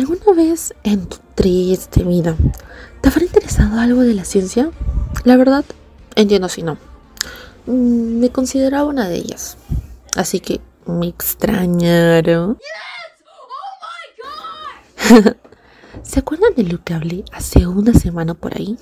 ¿Alguna vez en tu triste vida te habrá interesado algo de la ciencia? La verdad, entiendo si no. Mm, me consideraba una de ellas. Así que me extrañaron. ¿Se acuerdan de lo que hablé hace una semana por ahí?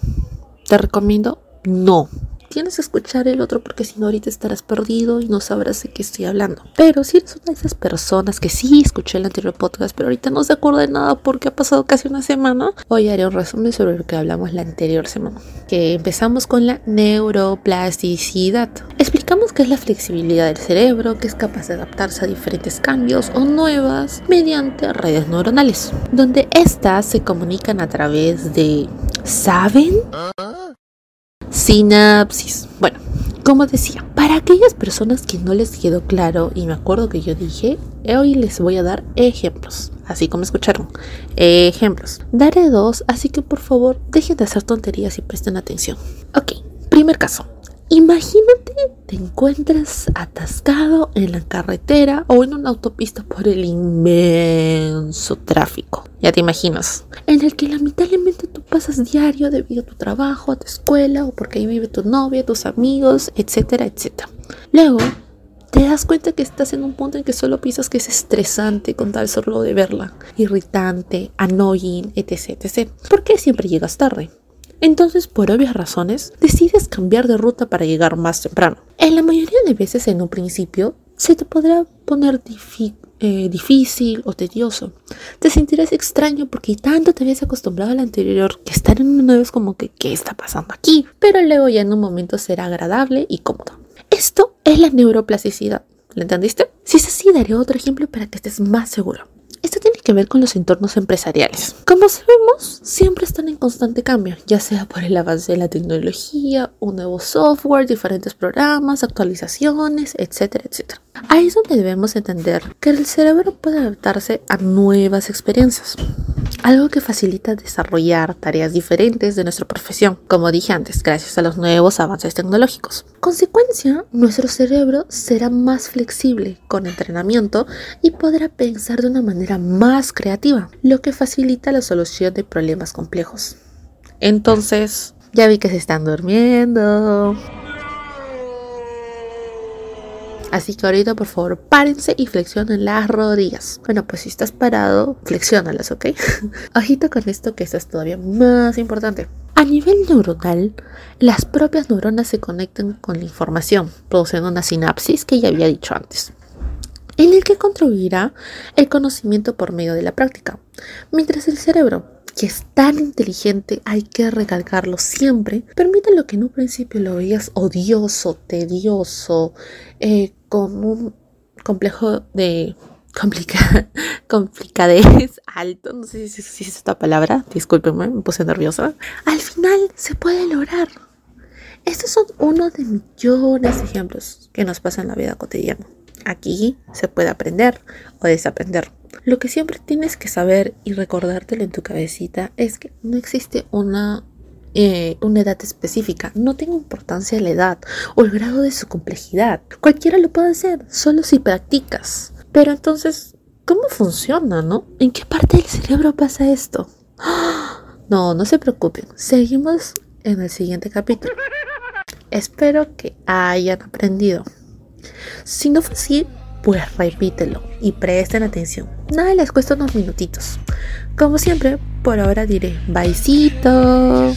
Te recomiendo no tienes que escuchar el otro porque si no ahorita estarás perdido y no sabrás de qué estoy hablando. Pero si eres una de esas personas que sí escuché el anterior podcast, pero ahorita no se acuerda de nada porque ha pasado casi una semana, hoy haré un resumen sobre lo que hablamos la anterior semana. Que empezamos con la neuroplasticidad. Explicamos qué es la flexibilidad del cerebro, que es capaz de adaptarse a diferentes cambios o nuevas mediante redes neuronales, donde estas se comunican a través de ¿Saben? Sinapsis. Bueno, como decía, para aquellas personas que no les quedó claro, y me acuerdo que yo dije, hoy les voy a dar ejemplos. Así como escucharon, ejemplos. Daré dos, así que por favor dejen de hacer tonterías y presten atención. Ok, primer caso. Imagínate te encuentras atascado en la carretera o en una autopista por el inmenso tráfico. Ya te imaginas. En el que lamentablemente tú pasas diario debido a tu trabajo, a tu escuela o porque ahí vive tu novia, tus amigos, etcétera, etcétera. Luego te das cuenta que estás en un punto en que solo piensas que es estresante con tal solo de verla, irritante, annoying, etc, etc. ¿Por qué siempre llegas tarde? Entonces, por obvias razones, decides cambiar de ruta para llegar más temprano. En la mayoría de veces, en un principio, se te podrá poner eh, difícil o tedioso. Te sentirás extraño porque tanto te habías acostumbrado al anterior que estar en un nuevo es como que, ¿qué está pasando aquí? Pero luego ya en un momento será agradable y cómodo. Esto es la neuroplasticidad. ¿Lo entendiste? Si es así, daré otro ejemplo para que estés más seguro. Que ver con los entornos empresariales. Como sabemos, siempre están en constante cambio, ya sea por el avance de la tecnología, un nuevo software, diferentes programas, actualizaciones, etcétera, etcétera. Ahí es donde debemos entender que el cerebro puede adaptarse a nuevas experiencias algo que facilita desarrollar tareas diferentes de nuestra profesión, como dije antes, gracias a los nuevos avances tecnológicos. Consecuencia, nuestro cerebro será más flexible con entrenamiento y podrá pensar de una manera más creativa, lo que facilita la solución de problemas complejos. Entonces, ya vi que se están durmiendo. Así que ahorita por favor párense y flexionen las rodillas. Bueno, pues si estás parado, flexiónalas, ¿ok? Ojito con esto que esto es todavía más importante. A nivel neuronal, las propias neuronas se conectan con la información, produciendo una sinapsis que ya había dicho antes en el que contribuirá el conocimiento por medio de la práctica, mientras el cerebro que es tan inteligente, hay que recalcarlo siempre, permite lo que en un principio lo veías odioso, tedioso, eh, con un complejo de complica complicadez alto, no sé si, si es esta palabra, discúlpenme, me puse nerviosa, al final se puede lograr. Estos son uno de millones de ejemplos que nos pasan en la vida cotidiana. Aquí se puede aprender o desaprender. Lo que siempre tienes que saber y recordártelo en tu cabecita es que no existe una, eh, una edad específica. No tiene importancia la edad o el grado de su complejidad. Cualquiera lo puede hacer, solo si practicas. Pero entonces, ¿cómo funciona, no? ¿En qué parte del cerebro pasa esto? No, no se preocupen. Seguimos en el siguiente capítulo. Espero que hayan aprendido. Si no fue así, pues repítelo y presten atención. Nada les cuesta unos minutitos. Como siempre, por ahora diré, byecito.